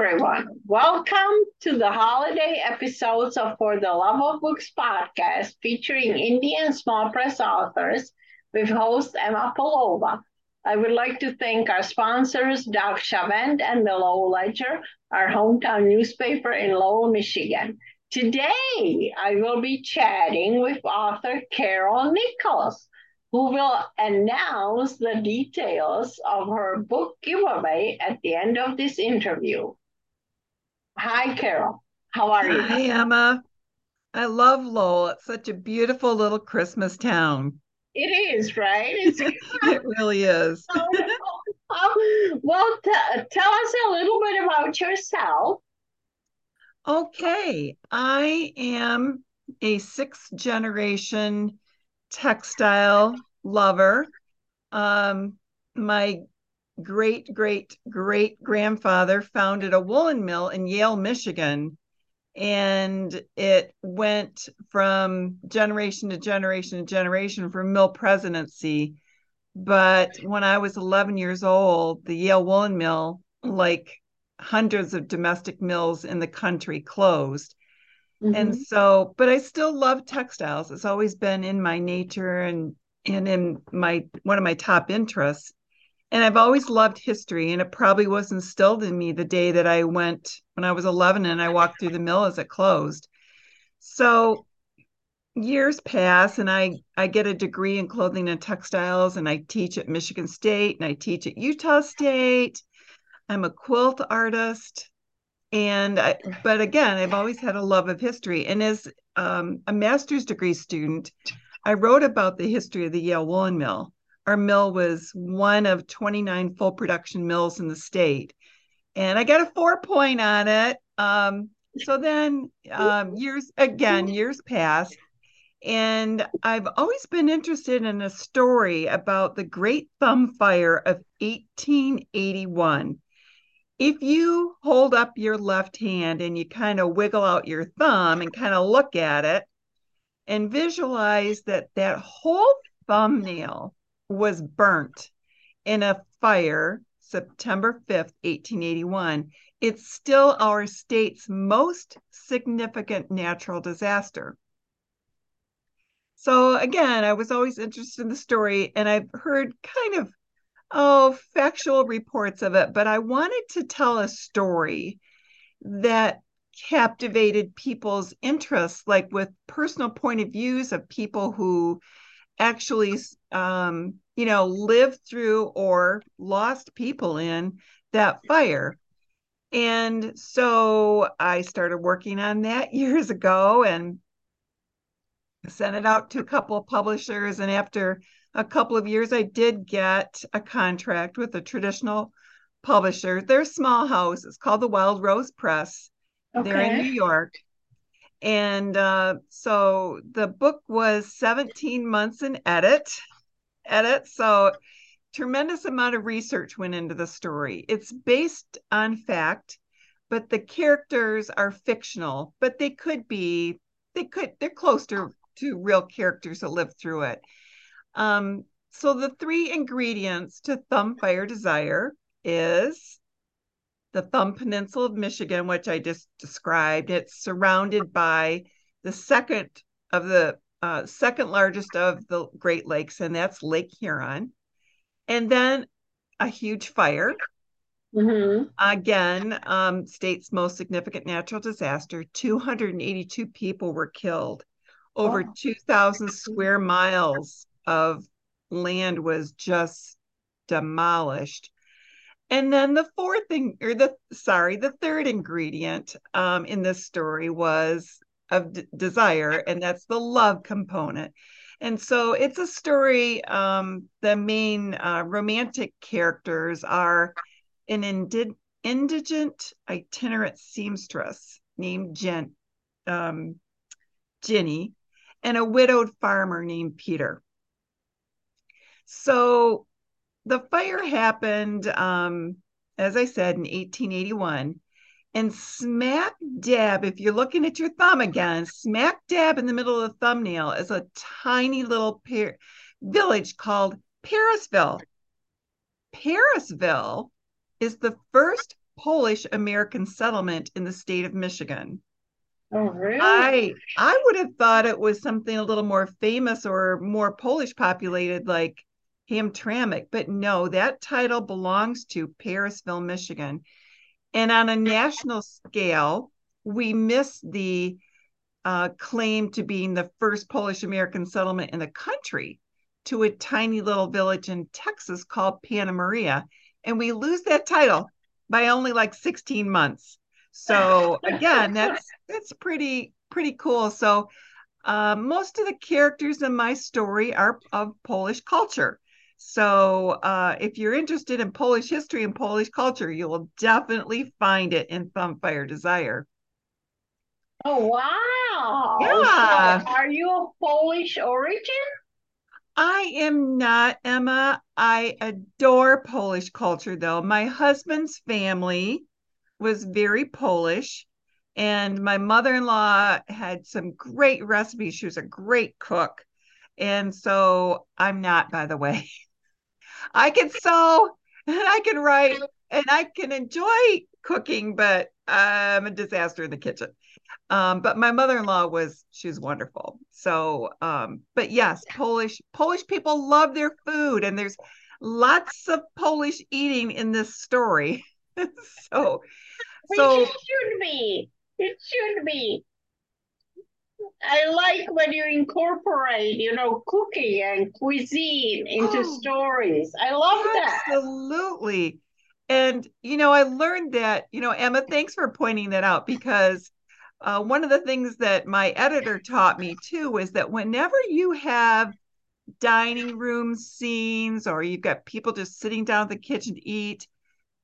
everyone. Welcome to the holiday episodes of For the Love of Books podcast featuring indie and small press authors with host Emma Polova. I would like to thank our sponsors, Doc Chavent and the Lowell Ledger, our hometown newspaper in Lowell, Michigan. Today, I will be chatting with author Carol Nickles, who will announce the details of her book giveaway at the end of this interview. Hi, Carol. How are you? Hi, Emma. I love Lowell. It's such a beautiful little Christmas town. It is, right? It really is. well, t- tell us a little bit about yourself. Okay. I am a sixth generation textile lover. Um, my great great great grandfather founded a woolen mill in Yale, Michigan. And it went from generation to generation to generation for mill presidency. But when I was 11 years old, the Yale Woolen Mill, like hundreds of domestic mills in the country, closed. Mm-hmm. And so, but I still love textiles. It's always been in my nature and and in my one of my top interests and I've always loved history, and it probably was instilled in me the day that I went when I was 11 and I walked through the mill as it closed. So years pass, and I I get a degree in clothing and textiles, and I teach at Michigan State, and I teach at Utah State. I'm a quilt artist, and I, but again, I've always had a love of history, and as um, a master's degree student, I wrote about the history of the Yale Woolen Mill our mill was one of 29 full production mills in the state. And I got a four point on it. Um, so then um, years again, years passed. And I've always been interested in a story about the Great Thumb Fire of 1881. If you hold up your left hand and you kind of wiggle out your thumb and kind of look at it and visualize that that whole thumbnail was burnt in a fire September 5th, 1881. It's still our state's most significant natural disaster. So, again, I was always interested in the story, and I've heard kind of, oh, factual reports of it, but I wanted to tell a story that captivated people's interests, like with personal point of views of people who actually um, you know lived through or lost people in that fire. And so i started working on that years ago and sent it out to a couple of publishers. And after a couple of years i did get a contract with a traditional publisher. They're small house. It's called the wild rose press. Okay. they're in new york. And uh, so the book was 17 months in edit, edit. So tremendous amount of research went into the story. It's based on fact, but the characters are fictional, but they could be, they could, they're close to, to real characters that lived through it. Um, so the three ingredients to Thumb Fire Desire is the Thumb Peninsula of Michigan, which I just described. It's surrounded by the second of the uh, second largest of the Great Lakes, and that's Lake Huron. And then a huge fire. Mm-hmm. Again, um, state's most significant natural disaster. 282 people were killed. Over oh. 2,000 square miles of land was just demolished. And then the fourth thing, or the sorry, the third ingredient um, in this story was of d- desire, and that's the love component. And so it's a story. Um, the main uh, romantic characters are an indi- indigent itinerant seamstress named Jen, um, Ginny, and a widowed farmer named Peter. So the fire happened, um, as I said, in 1881. And smack dab, if you're looking at your thumb again, smack dab in the middle of the thumbnail is a tiny little par- village called Parisville. Parisville is the first Polish American settlement in the state of Michigan. Oh, really? I I would have thought it was something a little more famous or more Polish populated like Hamtramck, but no, that title belongs to Parisville, Michigan. And on a national scale, we miss the uh, claim to being the first Polish American settlement in the country to a tiny little village in Texas called Panna Maria. And we lose that title by only like 16 months. So again, that's that's pretty pretty cool. So uh, most of the characters in my story are of Polish culture. So uh, if you're interested in Polish history and Polish culture, you will definitely find it in Thumbfire Desire. Oh wow! Yeah. So are you of Polish origin? I am not, Emma. I adore Polish culture, though. My husband's family was very Polish, and my mother in law had some great recipes. She was a great cook. And so I'm not, by the way. I can sew and I can write and I can enjoy cooking, but I'm a disaster in the kitchen. Um, but my mother-in-law was she's wonderful. So um, but yes, Polish Polish people love their food and there's lots of Polish eating in this story. so so it should be. It should be. I like when you incorporate, you know, cooking and cuisine into Oh. stories. I love that. Absolutely. And, you know, I learned that, you know, Emma, thanks for pointing that out because uh, one of the things that my editor taught me too is that whenever you have dining room scenes or you've got people just sitting down at the kitchen to eat,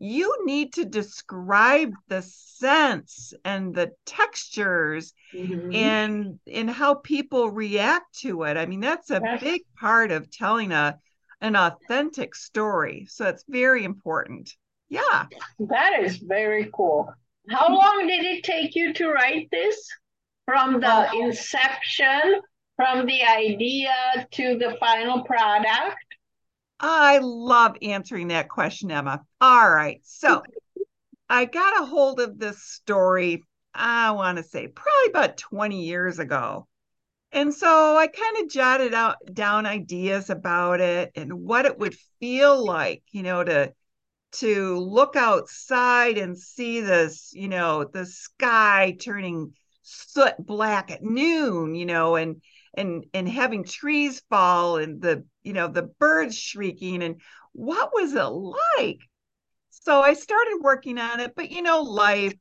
you need to describe the scents and the textures Mhm. and and how people react to it. I mean, that's a Yes. big part of telling a an authentic story. So it's very important. Yeah. That is very cool. How long did it take you to write this? From the Uh, inception, from the idea to the final product? I love answering that question, Emma. All right. So I got a hold of this story, I want to say probably about 20 years ago. And so I kind of jotted out down ideas about it and what it would feel like, you know, to to look outside and see this, you know, the sky turning soot black at noon, you know, and and and having trees fall and the, you know, the birds shrieking and what was it like? So I started working on it, but you know, life,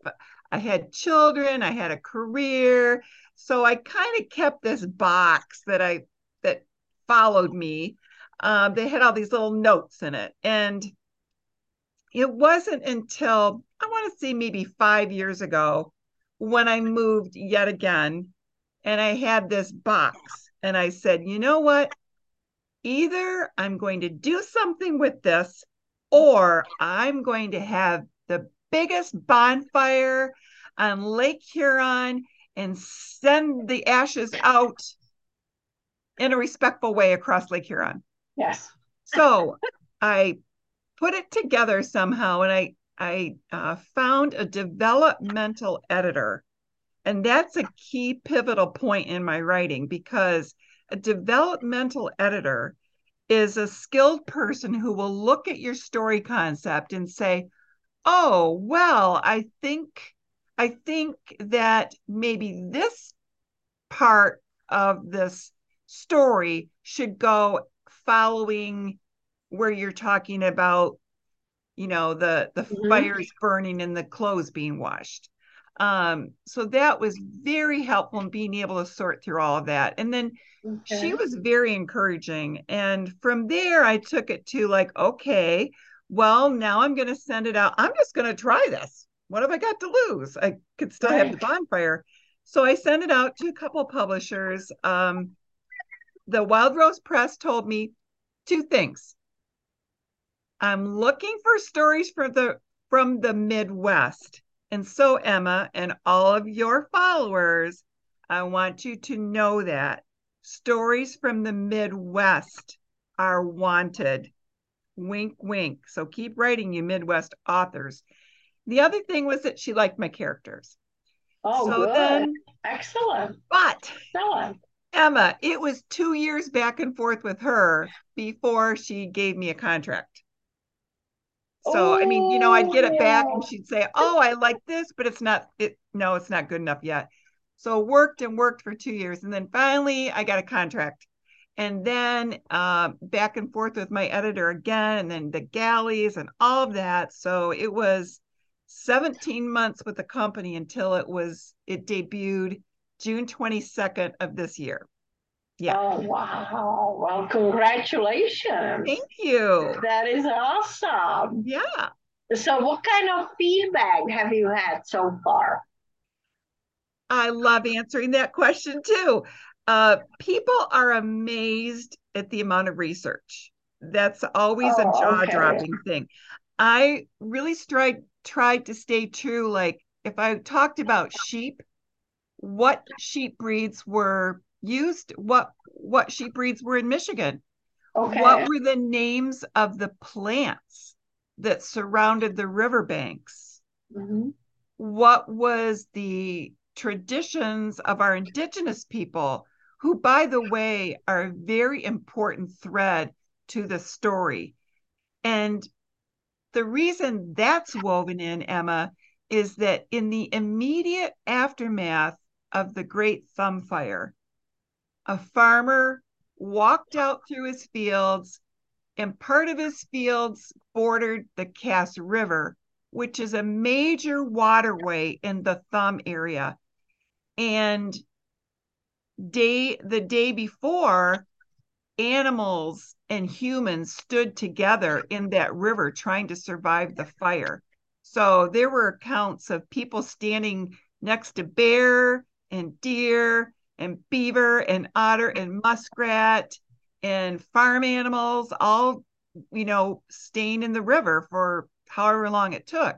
I had children, I had a career, so I kind of kept this box that I that followed me. Um, they had all these little notes in it, and it wasn't until I want to say maybe five years ago when I moved yet again, and I had this box, and I said, you know what? Either I'm going to do something with this, or I'm going to have the biggest bonfire on Lake Huron and send the ashes out in a respectful way across Lake Huron. Yes. So I put it together somehow, and I I uh, found a developmental editor, and that's a key pivotal point in my writing because a developmental editor is a skilled person who will look at your story concept and say, "Oh, well, I think I think that maybe this part of this story should go following where you're talking about you know the the Mhm. fires burning and the clothes being washed um so that was very helpful in being able to sort through all of that. And then Okay. she was very encouraging. And from there i took it to like okay well now i'm going to send it out. I'm just going to try this. What have i got to lose? I could still have the bonfire. So i sent it out to a couple publishers. Um the wild rose press told me two things. I'm looking for stories for the from the midwest and so emma and all of your followers i want you to know that stories from the midwest are wanted wink wink so keep writing you midwest authors The other thing was that she liked my characters. Oh, so good. then, Excellent. but Excellent. Emma, it was two years back and forth with her before she gave me a contract. So I mean, you know, I'd get it back and Oh. she'd say, "Oh, I like this, but it's not it no, it's not good enough yet." So worked and worked for 2 years and then finally I got a contract. And then uh, back and forth with my editor again and then the galleys and all of that. So it was 17 months with the company until it was it debuted June 22nd of this year. Yeah. Oh, wow. Well, congratulations. Thank you. That is awesome. Yeah. So, what kind of feedback have you had so far? I love answering that question too. Uh, people are amazed at the amount of research. That's always a Oh, jaw okay. dropping thing. I really tried tried to stay true. Like if I talked about sheep, what sheep breeds were used, what what sheep breeds were in Michigan, Okay. what were the names of the plants that surrounded the riverbanks Mhm. what was the traditions of our indigenous people who by the way are a very important thread to the story and the reason that's woven in emma is that in the immediate aftermath of the great thumb fire a farmer walked out through his fields and part of his fields bordered the cass river which is a major waterway in the thumb area. And day the day before, animals and humans stood together in that river trying to survive the fire. So there were accounts of people standing next to bear and deer and beaver and otter and muskrat and farm animals all you know staying in the river for however long it took.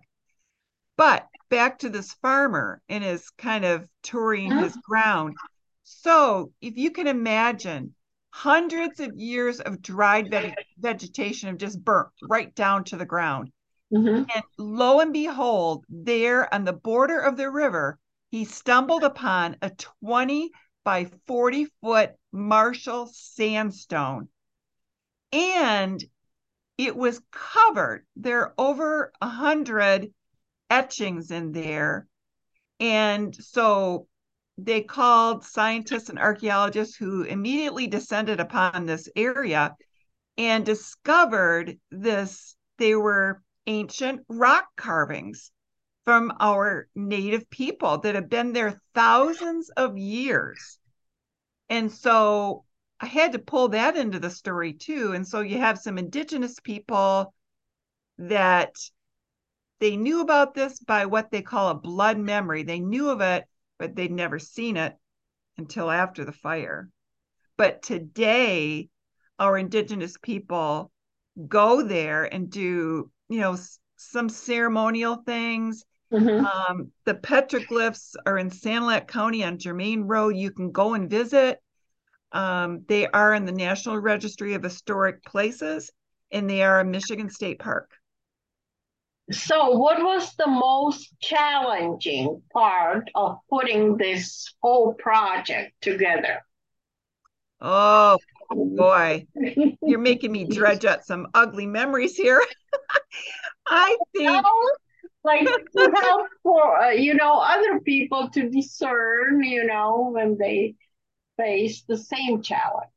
But back to this farmer and his kind of touring his ground. So if you can imagine hundreds of years of dried veg- vegetation have just burnt right down to the ground. Mhm. And lo and behold, there on the border of the river, he stumbled upon a 20 by 40 foot Marshall sandstone. And it was covered. There are over a hundred etchings in there. And so they called scientists and archaeologists who immediately descended upon this area and discovered this. They were ancient rock carvings from our native people that have been there thousands of years. And so I had to pull that into the story too. And so you have some indigenous people that they knew about this by what they call a blood memory. They knew of it, but they'd never seen it until after the fire. But today, our indigenous people go there and do, you know, some ceremonial things. Mhm. Um, the petroglyphs are in Sanilac County on Germain Road. You can go and visit. Um, they are in the National Registry of Historic Places, and they are a Michigan State Park. So, what was the most challenging part of putting this whole project together? Oh boy, you're making me dredge up some ugly memories here. I think No, like to help for uh, you know other people to discern, you know, when they face the same challenge.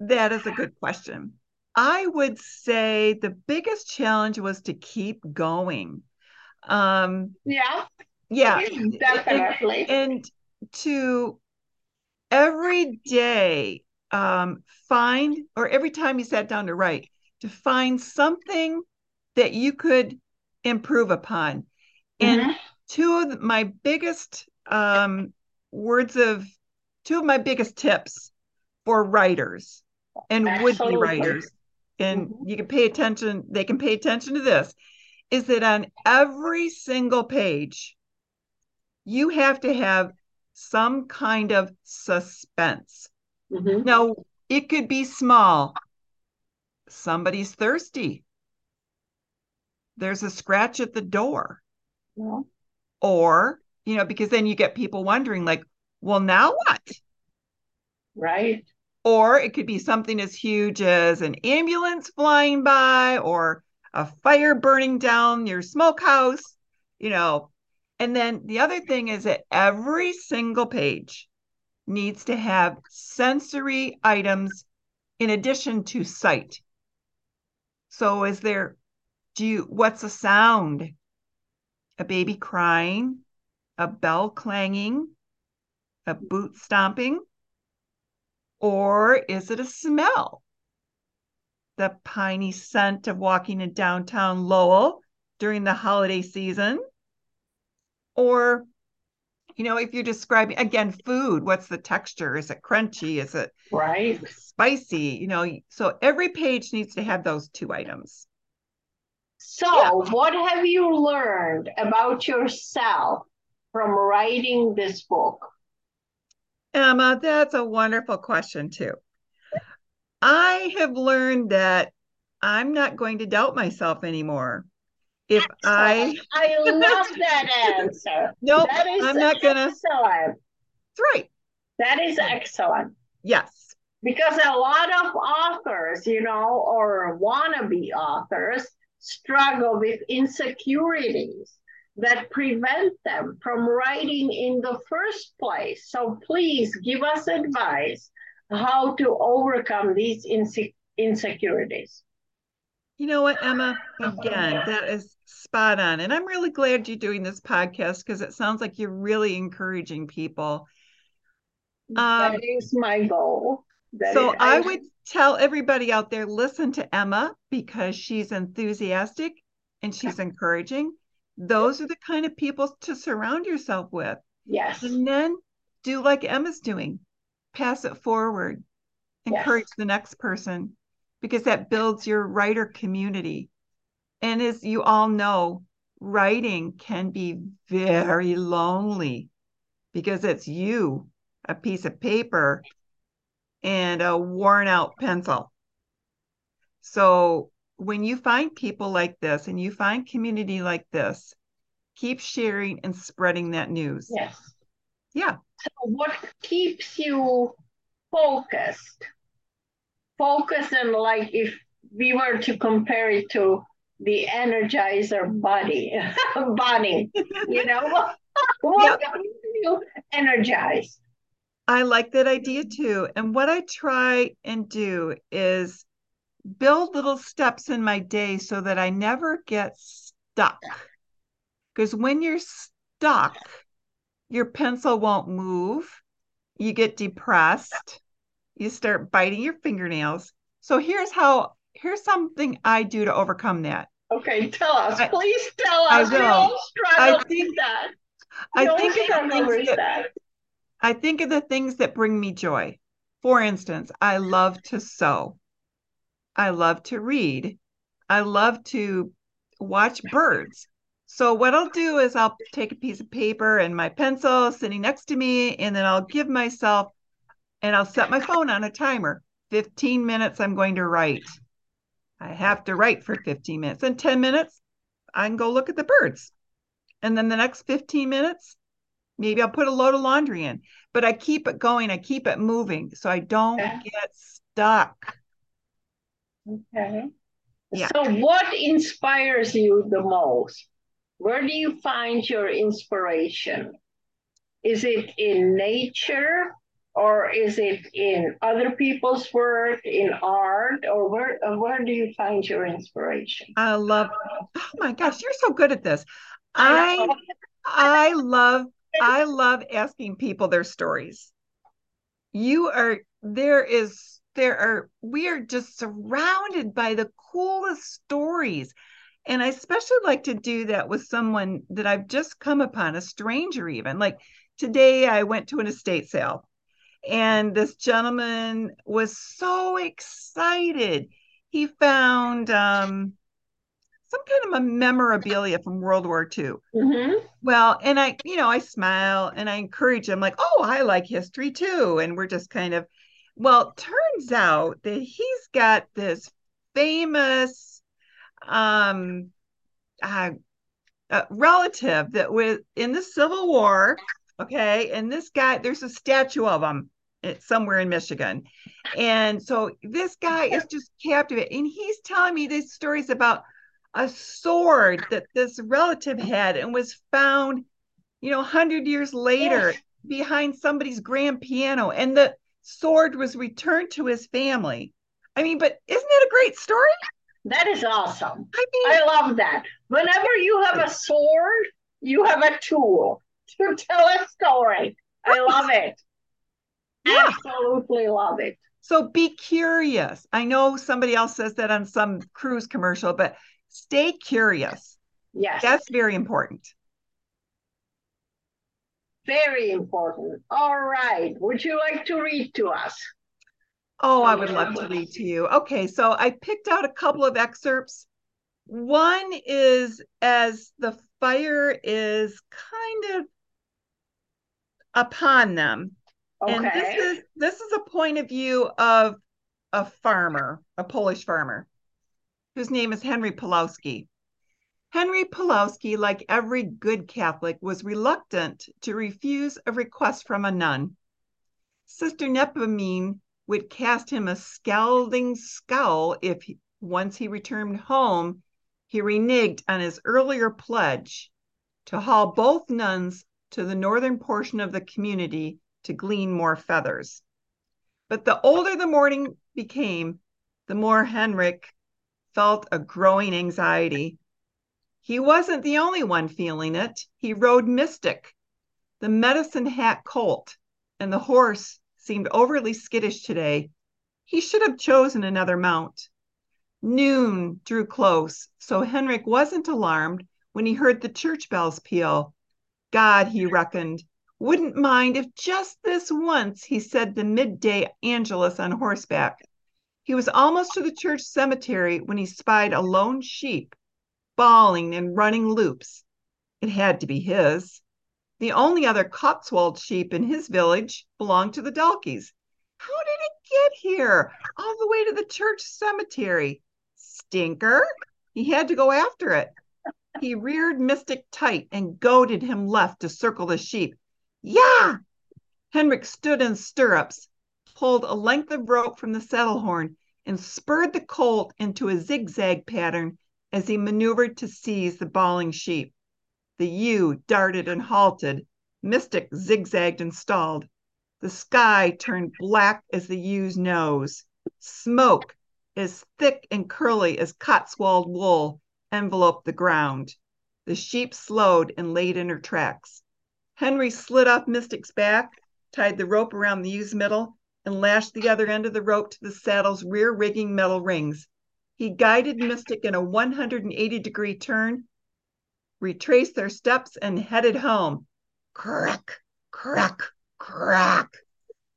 that is a good question. I would say the biggest challenge was to keep going. Um, Yeah, yeah, definitely. and to every day um, find or every time you sat down to write to find something that you could improve upon and Mhm. two of my biggest um, words of two of my biggest tips for writers and would-be writers and Mhm. you can pay attention they can pay attention to this is that on every single page you have to have some kind of suspense Mhm. now it could be small somebody's thirsty there's a scratch at the door. No. Or, you know, because then you get people wondering, like, well, now what? Right. Or it could be something as huge as an ambulance flying by or a fire burning down your smokehouse, you know. And then the other thing is that every single page needs to have sensory items in addition to sight. So is there do you what's a sound? A baby crying, a bell clanging, a boot stomping? Or is it a smell? The piney scent of walking in downtown Lowell during the holiday season? Or, you know, if you're describing again food, what's the texture? Is it crunchy? Is it right? Spicy, you know, so every page needs to have those two items. So, yeah. what have you learned about yourself from writing this book? Emma, that's a wonderful question, too. I have learned that I'm not going to doubt myself anymore. If excellent. I I love that answer. No, nope, I'm not gonna excellent. That's right. That is excellent. Yes. Because a lot of authors, you know, or wannabe authors struggle with insecurities that prevent them from writing in the first place. So please give us advice how to overcome these inse- insecurities. You know what, Emma? Again, that is spot on. And I'm really glad you're doing this podcast because it sounds like you're really encouraging people. Um, that is my goal. That so I would tell everybody out there listen to Emma because she's enthusiastic and she's encouraging those are the kind of people to surround yourself with. Yes. And then do like Emma's doing pass it forward, encourage yes. the next person, because that builds your writer community. And as you all know, writing can be very lonely because it's you, a piece of paper, and a worn out pencil. So when you find people like this and you find community like this, keep sharing and spreading that news. Yes. Yeah. So what keeps you focused? Focus and like if we were to compare it to the energizer body, bunny, you know, what yep. keeps you energized? I like that idea too. And what I try and do is build little steps in my day so that I never get stuck. Because when you're stuck, your pencil won't move. You get depressed. You start biting your fingernails. So here's how here's something I do to overcome that. Okay, tell us. I, Please tell us. I will. I think that. I think of the things that, that. I think of the things that bring me joy. For instance, I love to sew. I love to read. I love to watch birds. So what I'll do is I'll take a piece of paper and my pencil sitting next to me, and then I'll give myself and I'll set my phone on a timer. 15 minutes I'm going to write. I have to write for 15 minutes. In 10 minutes, I can go look at the birds. And then the next 15 minutes, maybe I'll put a load of laundry in. But I keep it going, I keep it moving so I don't get stuck. Okay. Yeah. So, what inspires you the most? Where do you find your inspiration? Is it in nature or is it in other people's work, in art, or where uh, where do you find your inspiration? I love oh my gosh, you're so good at this. I I love I love asking people their stories. You are there is there are we are just surrounded by the coolest stories. And i especially like to do that with someone that i've just come upon a stranger even. Like today i went to an estate sale and this gentleman was so excited. He found um, some kind of a memorabilia from World War II. Mm-hmm. Well, and I, you know, I smile and I encourage him, like, oh, I like history too. And we're just kind of well, turns out that he's got this famous um uh, a relative that was in the Civil War. Okay, and this guy, there's a statue of him it's somewhere in Michigan. And so this guy is just captivated. And he's telling me these stories about a sword that this relative had and was found, you know, 100 years later yes. behind somebody's grand piano. And the sword was returned to his family. I mean, but isn't it a great story? That is awesome. I, mean, I love that. Whenever you have a sword, you have a tool to tell a story. I love it. Yeah. Absolutely love it. So be curious. I know somebody else says that on some cruise commercial, but stay curious. Yes. That's very important. Very important. All right. Would you like to read to us? Oh, I would love to read to you. Okay, so I picked out a couple of excerpts. One is as the fire is kind of upon them. Okay. And this is this is a point of view of a farmer, a Polish farmer, whose name is Henry Pulowski. Henry Pulowski, like every good Catholic, was reluctant to refuse a request from a nun. Sister Nepomene would cast him a scalding scowl if, he, once he returned home, he reneged on his earlier pledge to haul both nuns to the northern portion of the community to glean more feathers. But the older the morning became, the more Henrik felt a growing anxiety. He wasn't the only one feeling it. He rode Mystic, the medicine hat colt, and the horse seemed overly skittish today. He should have chosen another mount. Noon drew close, so Henrik wasn't alarmed when he heard the church bells peal. God, he reckoned, wouldn't mind if just this once he said the midday Angelus on horseback. He was almost to the church cemetery when he spied a lone sheep bawling and running loops. It had to be his. The only other Cotswold sheep in his village belonged to the Dalkeys. How did it get here? All the way to the church cemetery. Stinker! He had to go after it. He reared Mystic tight and goaded him left to circle the sheep. Yeah! Henrik stood in stirrups, pulled a length of rope from the saddle horn, and spurred the colt into a zigzag pattern as he maneuvered to seize the bawling sheep. The ewe darted and halted. Mystic zigzagged and stalled. The sky turned black as the ewe's nose. Smoke, as thick and curly as Cotswold wool, enveloped the ground. The sheep slowed and laid in her tracks. Henry slid off Mystic's back, tied the rope around the ewe's middle, and lashed the other end of the rope to the saddle's rear rigging metal rings. He guided Mystic in a 180 degree turn, retraced their steps, and headed home. Crack, crack, crack.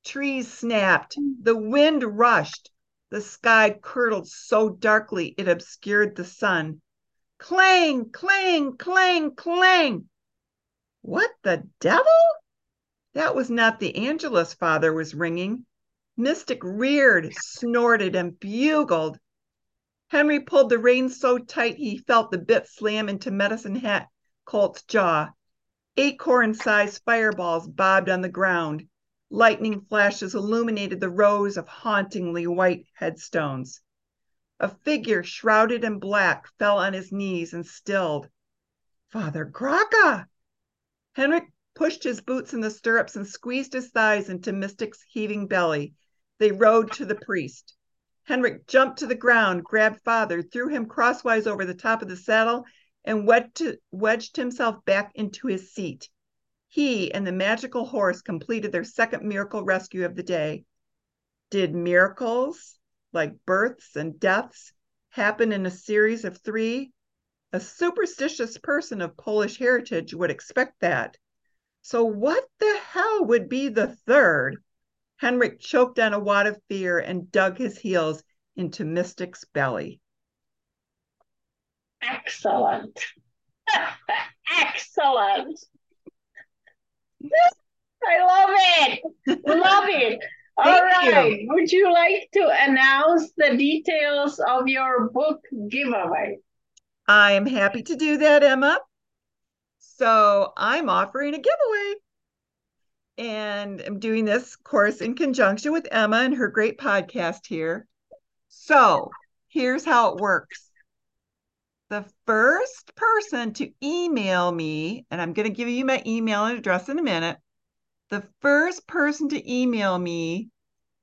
Trees snapped. The wind rushed. The sky curdled so darkly it obscured the sun. Clang, clang, clang, clang. What the devil? That was not the Angelus father was ringing. Mystic reared, snorted, and bugled. Henry pulled the reins so tight he felt the bit slam into Medicine Hat Colt's jaw. Acorn-sized fireballs bobbed on the ground. Lightning flashes illuminated the rows of hauntingly white headstones. A figure shrouded in black fell on his knees and stilled. Father Graka! Henrik pushed his boots in the stirrups and squeezed his thighs into Mystic's heaving belly. They rode to the priest. Henrik jumped to the ground, grabbed father, threw him crosswise over the top of the saddle, and wedged himself back into his seat. He and the magical horse completed their second miracle rescue of the day. Did miracles, like births and deaths, happen in a series of three? A superstitious person of Polish heritage would expect that. So, what the hell would be the third? Henrik choked on a wad of fear and dug his heels into Mystic's belly. Excellent. Excellent. I love it. Love it. All right. You. Would you like to announce the details of your book giveaway? I am happy to do that, Emma. So I'm offering a giveaway. And I'm doing this course in conjunction with Emma and her great podcast here. So here's how it works the first person to email me, and I'm going to give you my email address in a minute. The first person to email me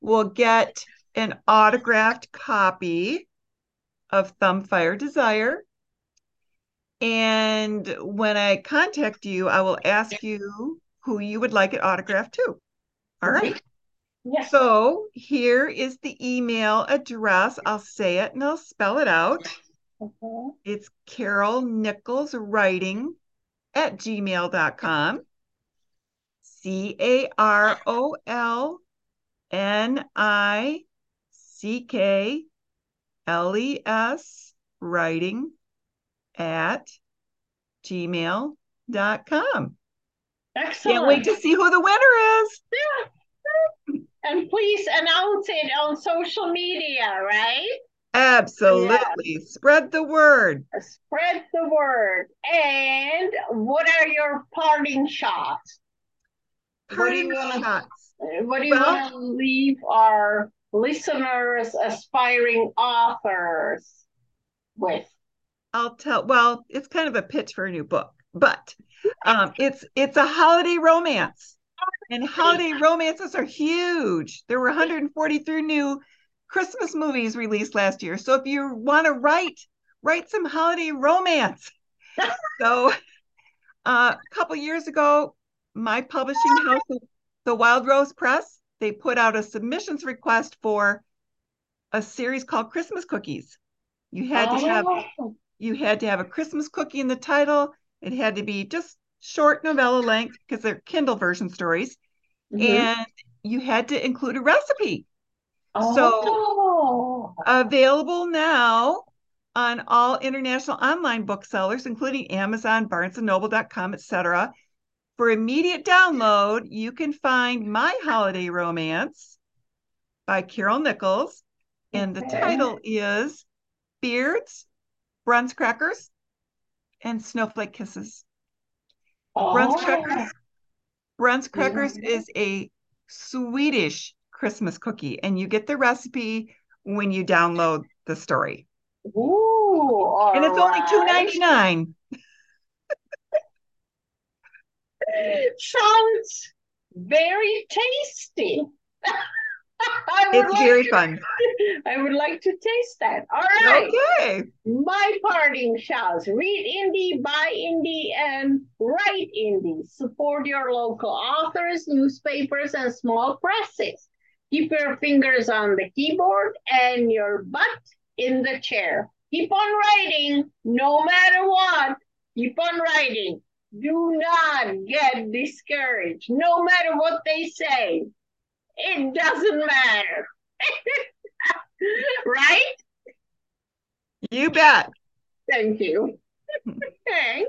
will get an autographed copy of Thumbfire Desire. And when I contact you, I will ask you who you would like it autographed to. All right. Yes. So here is the email address. I'll say it and I'll spell it out. Okay. It's Carol Nickles Writing at gmail.com. C A R O L N I C K L E S writing at gmail.com. Excellent. Can't wait to see who the winner is. Yeah. And please announce it on social media, right? Absolutely. Spread the word. Spread the word. And what are your parting shots? What Parting wanna- shots. What do you Well- want to leave our listeners, aspiring authors with? I'll tell. Well, it's kind of a pitch for a new book, but um, it's it's a holiday romance, and holiday romances are huge. There were 143 new Christmas movies released last year. So if you want to write, write some holiday romance. so uh, a couple years ago, my publishing house, the Wild Rose Press, they put out a submissions request for a series called Christmas Cookies. You had to have Oh, you had to have a Christmas cookie in the title. It had to be just short novella length because they're Kindle version stories. mhm. And you had to include a recipe. Oh. Available now on all international online booksellers, including Amazon, BarnesandNoble.com, etc. For immediate download, you can find My Holiday Romance by Carol Nickles. And the Okay. title is Beards, Bruns Crackers, and Snowflake Kisses. Bruns Oh. Crackers. Bruns Crackers Yeah. is a Swedish Christmas cookie, and you get the recipe when you download the story. Ooh, and it's only two ninety nine. two right. ninety nine. Sounds very tasty. It's like very to- fun. I would like to taste that. All right. Okay. My parting shots. Read indie, buy indie, and write indie. Support your local authors, newspapers, and small presses. Keep your fingers on the keyboard and your butt in the chair. Keep on writing no matter what. Keep on writing. Do not get discouraged no matter what they say. It doesn't matter. right? You bet. Thank you. Hmm. Thanks.